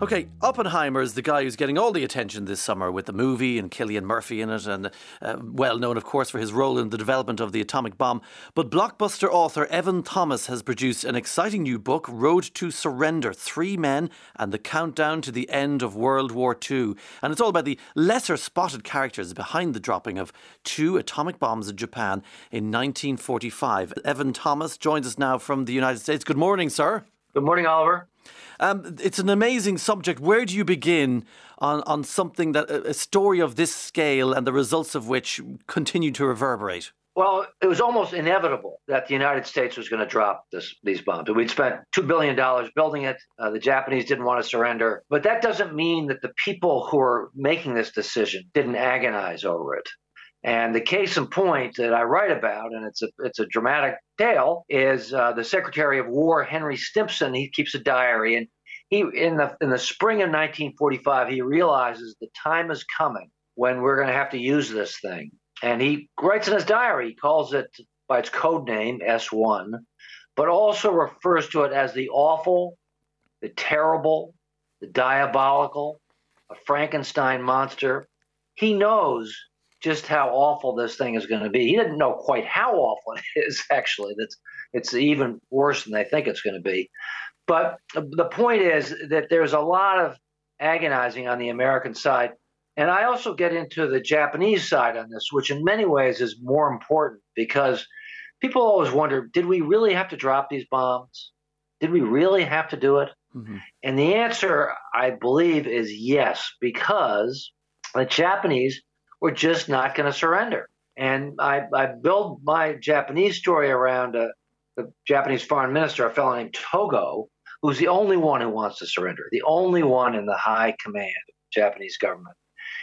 Okay, Oppenheimer is the guy who's getting all the attention this summer with the movie and Cillian Murphy in it, and uh, well known, of course, for his role in the development of the atomic bomb. But blockbuster author Evan Thomas has produced an exciting new book, Road to Surrender Three Men and the Countdown to the End of World War II. And it's all about the lesser spotted characters behind the dropping of two atomic bombs in Japan in 1945. Evan Thomas joins us now from the United States. Good morning, sir. Good morning, Oliver. Um, it's an amazing subject. Where do you begin on, on something that a story of this scale and the results of which continue to reverberate? Well, it was almost inevitable that the United States was going to drop this, these bombs. We'd spent $2 billion building it. Uh, the Japanese didn't want to surrender. But that doesn't mean that the people who are making this decision didn't agonize over it. And the case in point that I write about, and it's a it's a dramatic tale, is uh, the Secretary of War Henry Stimson. He keeps a diary, and he in the in the spring of 1945 he realizes the time is coming when we're going to have to use this thing, and he writes in his diary. He calls it by its code name S1, but also refers to it as the awful, the terrible, the diabolical, a Frankenstein monster. He knows just how awful this thing is going to be. He didn't know quite how awful it is, actually. That's it's even worse than they think it's going to be. But the point is that there's a lot of agonizing on the American side. And I also get into the Japanese side on this, which in many ways is more important because people always wonder did we really have to drop these bombs? Did we really have to do it? Mm-hmm. And the answer, I believe, is yes, because the Japanese we're just not going to surrender. And I, I build my Japanese story around a, the Japanese foreign minister, a fellow named Togo, who's the only one who wants to surrender, the only one in the high command of the Japanese government.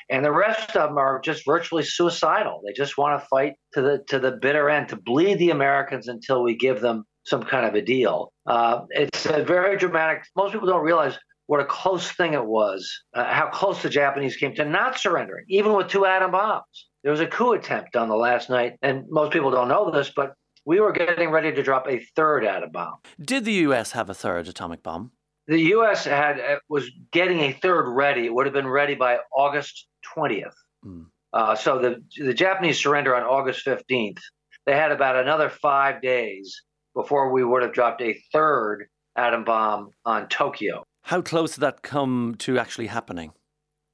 And the rest of them are just virtually suicidal. They just want to fight to the to the bitter end, to bleed the Americans until we give them some kind of a deal. Uh, it's a very dramatic. Most people don't realize what a close thing it was, uh, how close the Japanese came to not surrendering, even with two atom bombs. There was a coup attempt on the last night, and most people don't know this, but we were getting ready to drop a third atom bomb. Did the U.S. have a third atomic bomb? The U.S. had uh, was getting a third ready. It would have been ready by August 20th. Mm. Uh, so the the Japanese surrender on August 15th. They had about another five days before we would have dropped a third atom bomb on Tokyo. How close did that come to actually happening?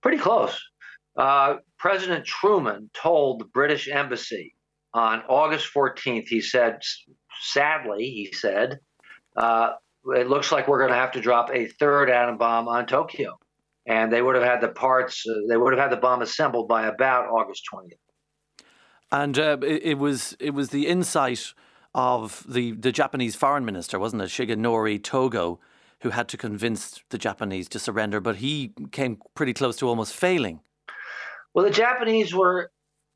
Pretty close. Uh, President Truman told the British embassy on August 14th, he said, sadly, he said, uh, it looks like we're going to have to drop a third atom bomb on Tokyo. And they would have had the parts, uh, they would have had the bomb assembled by about August 20th. And uh, it, it, was it was the insight of the, the Japanese foreign minister, wasn't it, Shigenori Togo, who had to convince the Japanese to surrender, but he came pretty close to almost failing. Well, the Japanese were.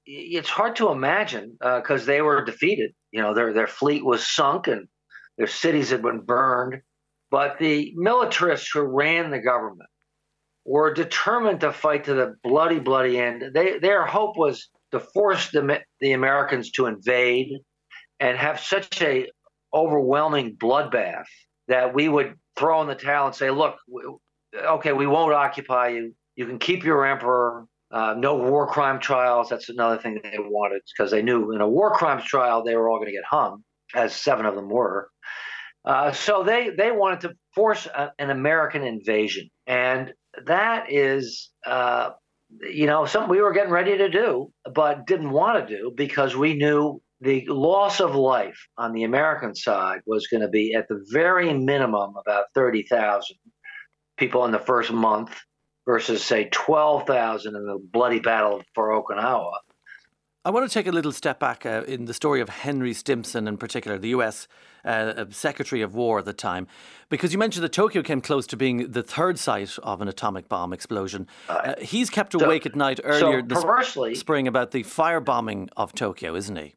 It's hard to imagine because uh, they were defeated. You know, their their fleet was sunk and their cities had been burned. But the militarists who ran the government were determined to fight to the bloody, bloody end. They, their hope was to force the, the Americans to invade and have such a overwhelming bloodbath that we would throw in the towel and say, look, okay, we won't occupy you. You can keep your emperor. Uh, no war crime trials. That's another thing they wanted because they knew in a war crimes trial they were all going to get hung, as seven of them were. Uh, so they they wanted to force a, an American invasion, and that is, uh, you know, something we were getting ready to do, but didn't want to do because we knew the loss of life on the American side was going to be at the very minimum about 30,000 people in the first month versus, say, 12,000 in the bloody battle for Okinawa. I want to take a little step back uh, in the story of Henry Stimson, in particular, the US uh, Secretary of War at the time, because you mentioned that Tokyo came close to being the third site of an atomic bomb explosion. Uh, he's kept awake so, at night earlier so this spring about the firebombing of Tokyo, isn't he?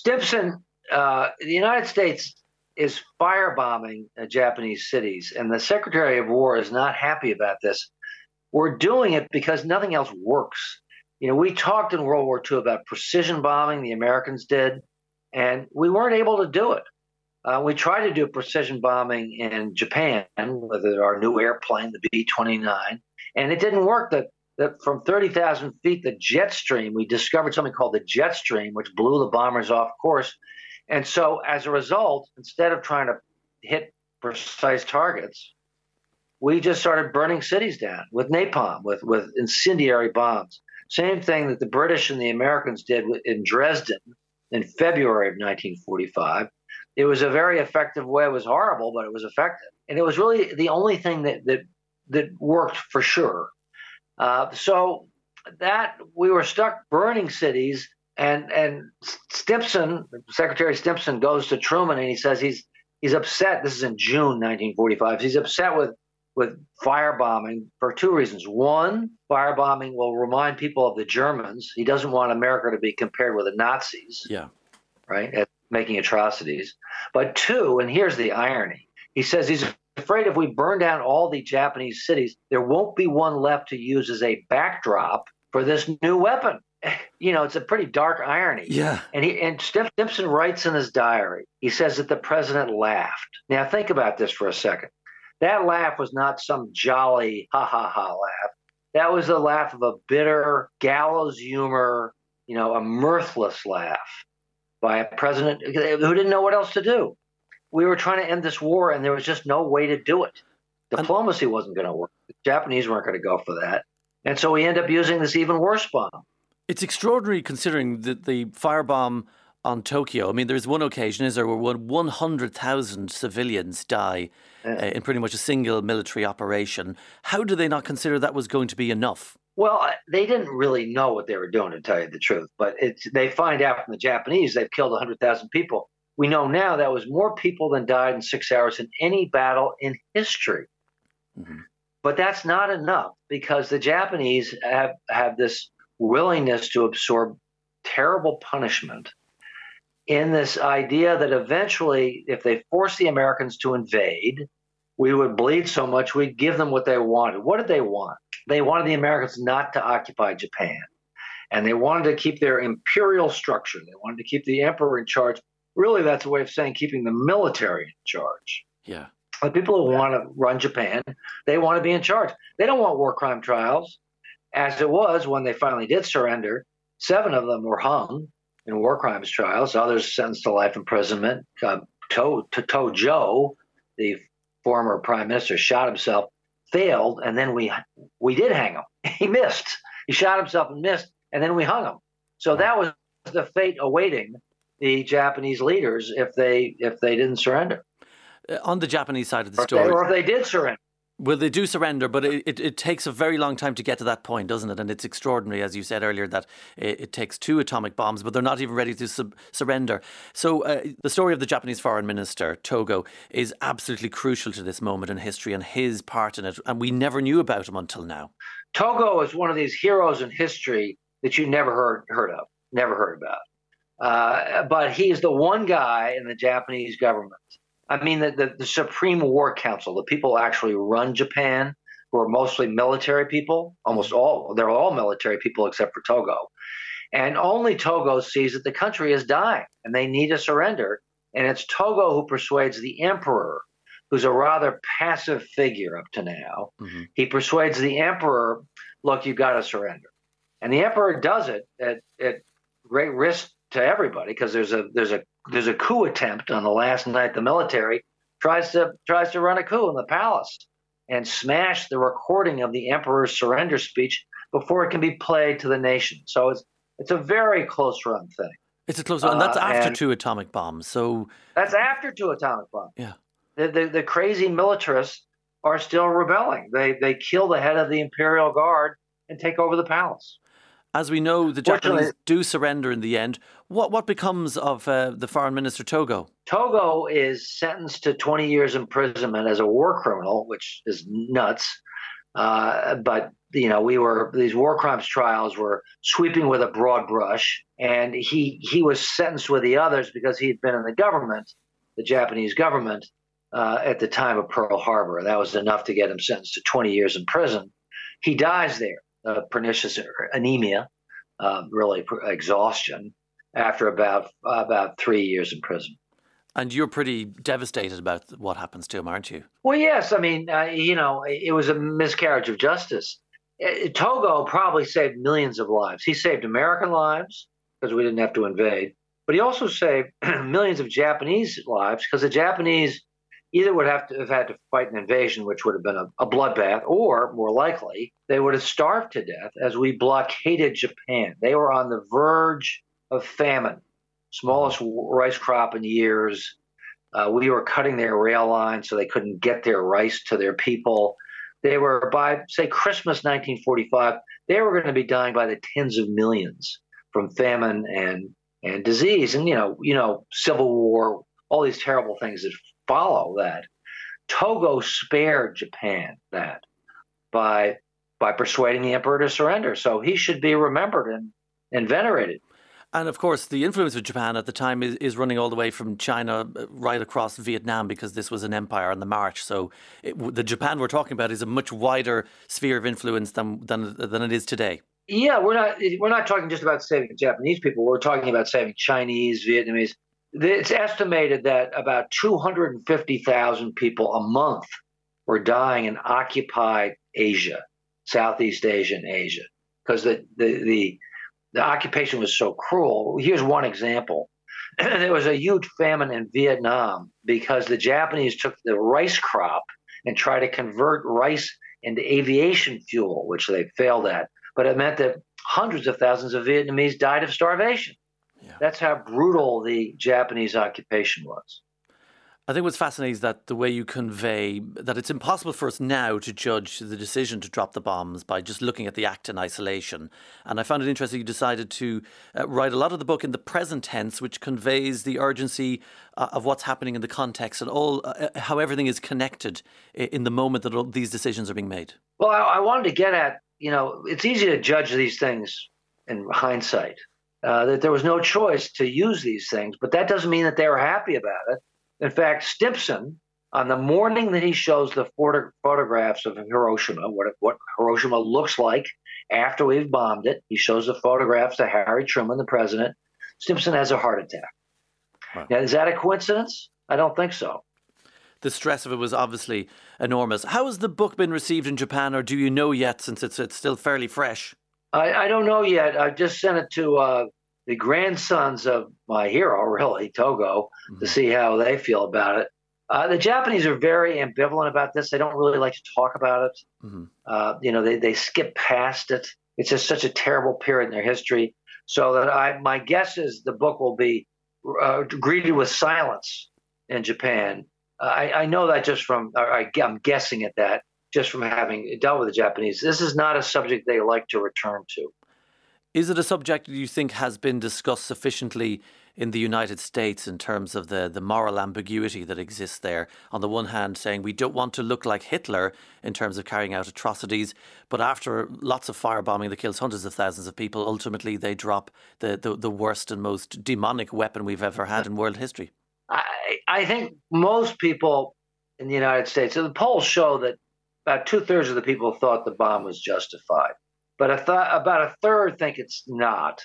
Stimson, uh, the United States is firebombing uh, Japanese cities, and the Secretary of War is not happy about this. We're doing it because nothing else works. You know, we talked in World War II about precision bombing, the Americans did, and we weren't able to do it. Uh, we tried to do precision bombing in Japan with our new airplane, the B 29, and it didn't work. The, the, from 30,000 feet, the jet stream, we discovered something called the jet stream, which blew the bombers off course. And so, as a result, instead of trying to hit precise targets, we just started burning cities down with napalm, with, with incendiary bombs. Same thing that the British and the Americans did in Dresden in February of 1945. It was a very effective way. It was horrible, but it was effective, and it was really the only thing that that that worked for sure. Uh, so that we were stuck burning cities, and and Stimson, Secretary Stimson, goes to Truman and he says he's he's upset. This is in June 1945. He's upset with with firebombing for two reasons. One, firebombing will remind people of the Germans. He doesn't want America to be compared with the Nazis. Yeah. Right? At making atrocities. But two, and here's the irony he says he's afraid if we burn down all the Japanese cities, there won't be one left to use as a backdrop for this new weapon. You know, it's a pretty dark irony. Yeah. And he and Stimson writes in his diary, he says that the president laughed. Now think about this for a second. That laugh was not some jolly ha ha ha laugh. That was the laugh of a bitter gallows humor, you know, a mirthless laugh by a president who didn't know what else to do. We were trying to end this war, and there was just no way to do it. Diplomacy wasn't going to work. The Japanese weren't going to go for that. And so we end up using this even worse bomb. It's extraordinary considering that the firebomb on Tokyo. I mean, there's one occasion, is there, where 100,000 civilians die yeah. uh, in pretty much a single military operation. How do they not consider that was going to be enough? Well, they didn't really know what they were doing, to tell you the truth. But they find out from the Japanese they've killed 100,000 people. We know now that was more people than died in six hours in any battle in history. Mm-hmm. But that's not enough because the Japanese have, have this willingness to absorb terrible punishment in this idea that eventually, if they force the Americans to invade, we would bleed so much we'd give them what they wanted. What did they want? They wanted the Americans not to occupy Japan. And they wanted to keep their imperial structure. They wanted to keep the emperor in charge. Really, that's a way of saying keeping the military in charge. Yeah. The people who want to run Japan, they want to be in charge. They don't want war crime trials. As it was when they finally did surrender, seven of them were hung in war crimes trials, others sentenced to life imprisonment. Uh, to, to, Tojo, the former prime minister, shot himself, failed, and then we we did hang him. He missed. He shot himself and missed, and then we hung him. So that was the fate awaiting the Japanese leaders if they if they didn't surrender. Uh, on the Japanese side of the story, or, they, or if they did surrender. Well, they do surrender, but it, it, it, takes a very long time to get to that point, doesn't it? And it's extraordinary, as you said earlier, that it, it takes two atomic bombs, but they're not even ready to sub- surrender. So, uh, the story of the Japanese foreign minister, Togo, is absolutely crucial to this moment in history and his part in it. And we never knew about him until now. Togo is one of these heroes in history that you never heard, heard of, never heard about. Uh, but he's the one guy in the Japanese government I mean, the, the, the Supreme War Council, the people who actually run Japan, who are mostly military people, almost all, they're all military people except for Togo. And only Togo sees that the country is dying and they need to surrender. And it's Togo who persuades the emperor, who's a rather passive figure up to now. Mm-hmm. He persuades the emperor, look, you've got to surrender. And the emperor does it at, at great risk to everybody because there's a there's a there's a coup attempt on the last night. The military tries to tries to run a coup in the palace and smash the recording of the emperor's surrender speech before it can be played to the nation. So it's it's a very close run thing. It's a close run. Uh, that's after two atomic bombs. So that's after two atomic bombs. Yeah. The, the, the crazy militarists are still rebelling. They they kill the head of the imperial guard and take over the palace. As we know, the Japanese do surrender in the end. What what becomes of uh, the foreign minister Togo? Togo is sentenced to 20 years imprisonment as a war criminal, which is nuts. Uh, but you know, we were these war crimes trials were sweeping with a broad brush, and he he was sentenced with the others because he had been in the government, the Japanese government, uh, at the time of Pearl Harbor. That was enough to get him sentenced to 20 years in prison. He dies there uh, pernicious anemia, uh, really exhaustion, after about about three years in prison. And you're pretty devastated about what happens to him, aren't you? Well, yes. I mean, uh, you know, it was a miscarriage of justice. Uh, Togo probably saved millions of lives. He saved American lives because we didn't have to invade, but he also saved millions of Japanese lives because the Japanese either would have to have had to fight an invasion, which would have been a, a, bloodbath, or more likely, they would have starved to death as we blockaded Japan. They were on the verge of famine, smallest rice crop in years. Uh, we were cutting their rail lines so they couldn't get their rice to their people. They were, by say Christmas 1945, they were going to be dying by the tens of millions from famine and and disease, and you know, you know, civil war, all these terrible things that follow that. Togo spared Japan that by by persuading the emperor to surrender. So he should be remembered and, and venerated. And of course, the influence of Japan at the time is, is running all the way from China uh, right across Vietnam because this was an empire on the march. So it, the Japan we're talking about is a much wider sphere of influence than, than, than it is today. Yeah, we're not we're not talking just about saving Japanese people. We're talking about saving Chinese, Vietnamese, it's estimated that about 250,000 people a month were dying in occupied Asia, Southeast Asia and Asia, because the, the, the, the occupation was so cruel. Here's one example. there was a huge famine in Vietnam because the Japanese took the rice crop and tried to convert rice into aviation fuel, which they failed at. But it meant that hundreds of thousands of Vietnamese died of starvation. That's how brutal the Japanese occupation was. I think what's fascinating is that the way you convey that it's impossible for us now to judge the decision to drop the bombs by just looking at the act in isolation. And I found it interesting you decided to uh, write a lot of the book in the present tense, which conveys the urgency uh, of what's happening in the context and all uh, uh how everything is connected in the moment that all these decisions are being made. Well, I, I wanted to get at you know it's easy to judge these things in hindsight uh, that there was no choice to use these things, but that doesn't mean that they were happy about it. In fact, Stimson, on the morning that he shows the photo- photographs of Hiroshima, what, what Hiroshima looks like after we've bombed it, he shows the photographs to Harry Truman, the president. Stimson has a heart attack. Wow. Now, is that a coincidence? I don't think so. The stress of it was obviously enormous. How has the book been received in Japan, or do you know yet, since it's, it's still fairly fresh? I, I don't know yet. I've just sent it to uh, the grandsons of my hero, really, Togo, mm-hmm. to see how they feel about it. Uh, the Japanese are very ambivalent about this. They don't really like to talk about it. Mm-hmm. Uh, you know, they, they skip past it. It's just such a terrible period in their history. So that I, my guess is the book will be uh, greeted with silence in Japan. I, I, know that just from, I, I'm guessing at that just from having dealt with the Japanese. This is not a subject they like to return to. Is it a subject you think has been discussed sufficiently in the United States in terms of the, the moral ambiguity that exists there? On the one hand, saying we don't want to look like Hitler in terms of carrying out atrocities, but after lots of firebombing that kills hundreds of thousands of people, ultimately they drop the, the, the worst and most demonic weapon we've ever had in world history. I, I think most people in the United States, so the polls show that about two thirds of the people thought the bomb was justified, but th- about a third think it's not.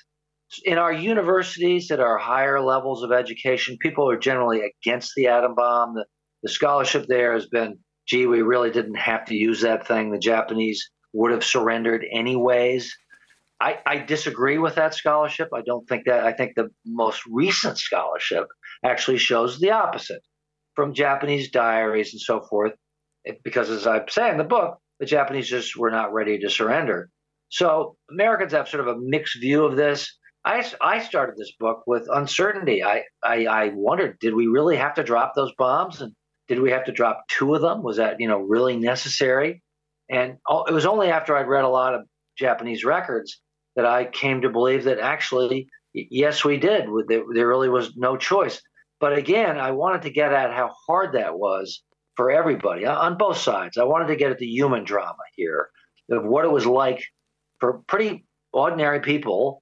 In our universities, at our higher levels of education, people are generally against the atom bomb. The, the scholarship there has been, gee, we really didn't have to use that thing. The Japanese would have surrendered anyways. I, I, disagree with that scholarship. I don't think that. I think the most recent scholarship actually shows the opposite from Japanese diaries and so forth because as I say in the book, the Japanese just were not ready to surrender. So Americans have sort of a mixed view of this. I, I started this book with uncertainty. I, I, I wondered, did we really have to drop those bombs? And did we have to drop two of them? Was that, you know, really necessary? And it was only after I'd read a lot of Japanese records that I came to believe that actually, yes, we did. There really was no choice. But again, I wanted to get at how hard that was for everybody on both sides. I wanted to get at the human drama here of what it was like for pretty ordinary people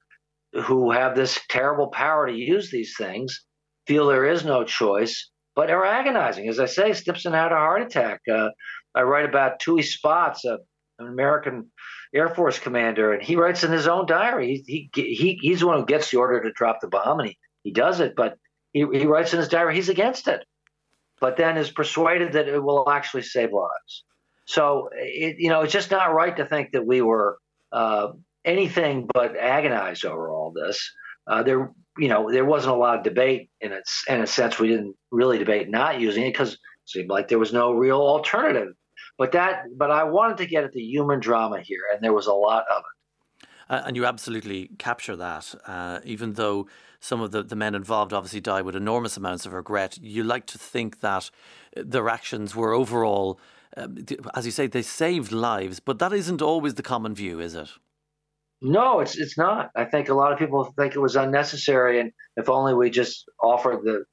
who have this terrible power to use these things, feel there is no choice, but are agonizing. As I say, Stimson had a heart attack. Uh, I write about Tooey Spaatz, uh, an American Air Force commander, and he writes in his own diary. He, he, he, he's the one who gets the order to drop the bomb, and he, he does it, but he, he writes in his diary he's against it, but then is persuaded that it will actually save lives. So it, you know, it's just not right to think that we were uh, anything but agonized over all this. Uh, there, you know, there wasn't a lot of debate in its in a sense. We didn't really debate not using it because it seemed like there was no real alternative. But that, but I wanted to get at the human drama here, and there was a lot of it. Uh, and you absolutely capture that, uh, even though some of the, the men involved obviously died with enormous amounts of regret. You like to think that their actions were overall, uh, as you say, they saved lives, but that isn't always the common view, is it? No, it's it's not. I think a lot of people think it was unnecessary, and if only we just offered the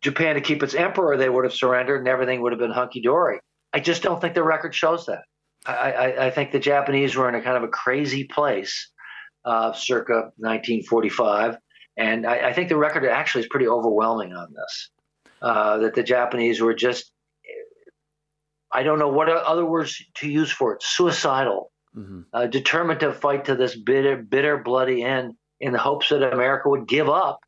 Japan to keep its emperor, they would have surrendered, and everything would have been hunky dory. I just don't think the record shows that. I, I, I think the Japanese were in a kind of a crazy place, uh, circa 1945, and I, I, think the record actually is pretty overwhelming on this. Uh, that the Japanese were just, I don't know what other words to use for it, suicidal mm-hmm. uh, determined to fight to this bitter, bitter, bloody end in the hopes that America would give up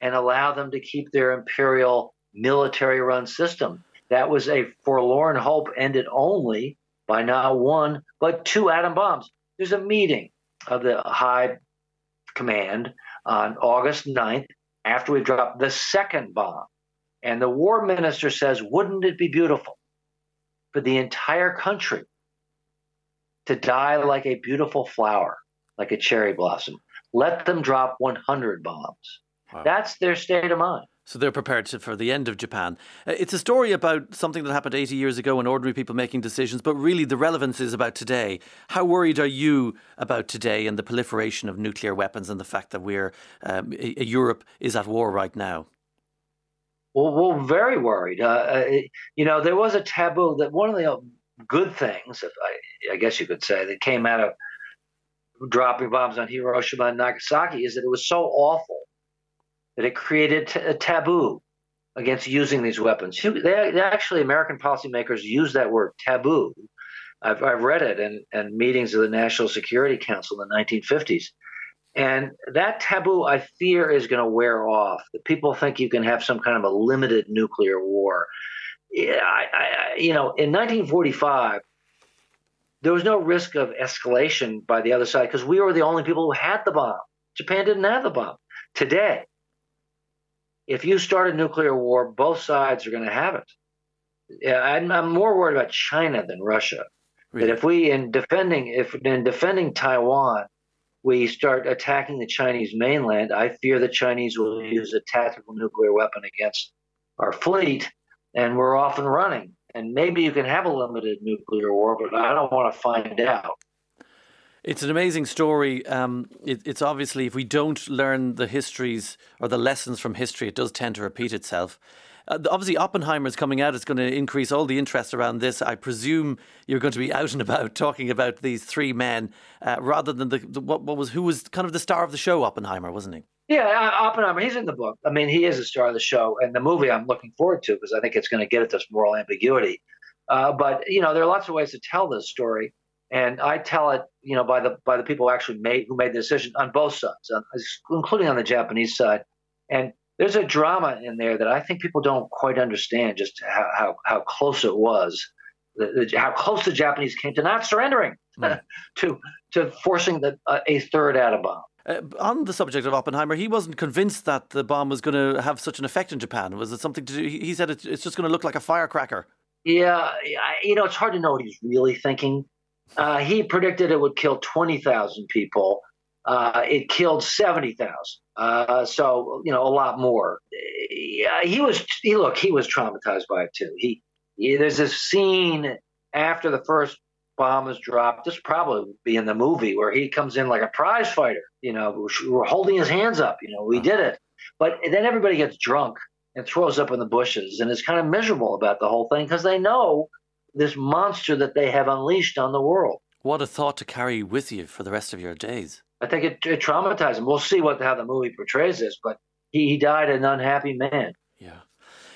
and allow them to keep their imperial military run system. That was a forlorn hope ended only by not one, but two atom bombs. There's a meeting of the high command on August 9th after we've dropped the second bomb. And the war minister says, Wouldn't it be beautiful for the entire country to die like a beautiful flower, like a cherry blossom. Let them drop 100 bombs. Wow. That's their state of mind. So they're prepared to, for the end of Japan. Uh, it's a story about something that happened 80 years ago and ordinary people making decisions, but really the relevance is about today. How worried are you about today and the proliferation of nuclear weapons and the fact that we're um, Europe is at war right now? Well, we're very worried. Uh, uh you know, there was a taboo that one of the good things, I, I guess you could say, that came out of dropping bombs on Hiroshima and Nagasaki is that it was so awful that it created t- a taboo against using these weapons. They, they actually, American policymakers use that word taboo. I've, I've read it in, in meetings of the National Security Council in the 1950s. And that taboo, I fear, is going to wear off. People think you can have some kind of a limited nuclear war yeah, I, I, you know, in 1945, there was no risk of escalation by the other side because we were the only people who had the bomb. Japan didn't have the bomb. Today, if you start a nuclear war, both sides are going to have it. Yeah, I'm, I'm, more worried about China than Russia. Really? That if we, in defending, if in defending Taiwan, we start attacking the Chinese mainland, I fear the Chinese will mm. use a tactical nuclear weapon against our fleet and we're off and running. And maybe you can have a limited nuclear war, but I don't want to find out. It's an amazing story. Um, it, it's obviously, if we don't learn the histories or the lessons from history, it does tend to repeat itself. Uh, obviously, Oppenheimer is coming out. It's going to increase all the interest around this. I presume you're going to be out and about talking about these three men uh, rather than the, the what, what was who was kind of the star of the show, Oppenheimer, wasn't he? Yeah, Oppenheimer. He's in the book. I mean, he is a star of the show, and the movie I'm looking forward to because I think it's going to get at this moral ambiguity. Uh, but you know, there are lots of ways to tell this story, and I tell it, you know, by the by the people who actually made who made the decision on both sides, including on the Japanese side. And there's a drama in there that I think people don't quite understand just how how, how close it was, the, the, how close the Japanese came to not surrendering, mm. to to forcing the, uh, a third atom bomb. Uh, on the subject of Oppenheimer, he wasn't convinced that the bomb was going to have such an effect in Japan. Was it something to do? He said it's just going to look like a firecracker. Yeah, you know, it's hard to know what he's really thinking. Uh, he predicted it would kill 20,000 people. Uh, it killed 70,000. Uh, so, you know, a lot more. He was, he, look, he was traumatized by it too. He, he there's this scene after the first bomb is dropped. This probably would be in the movie where he comes in like a prize fighter. You know, we're holding his hands up. You know, we uh-huh. did it. But then everybody gets drunk and throws up in the bushes and is kind of miserable about the whole thing because they know this monster that they have unleashed on the world. What a thought to carry with you for the rest of your days. I think it, it traumatized him. We'll see what how the movie portrays this, but he, he died an unhappy man. Yeah.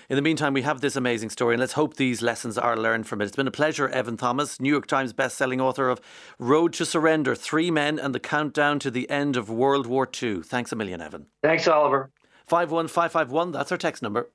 In the meantime, we have this amazing story, and let's hope these lessons are learned from it. It's been a pleasure, Evan Thomas, New York Times best-selling author of Road to Surrender, Three Men and the Countdown to the End of World War II. Thanks a million, Evan. Thanks, Oliver. 51551, that's our text number.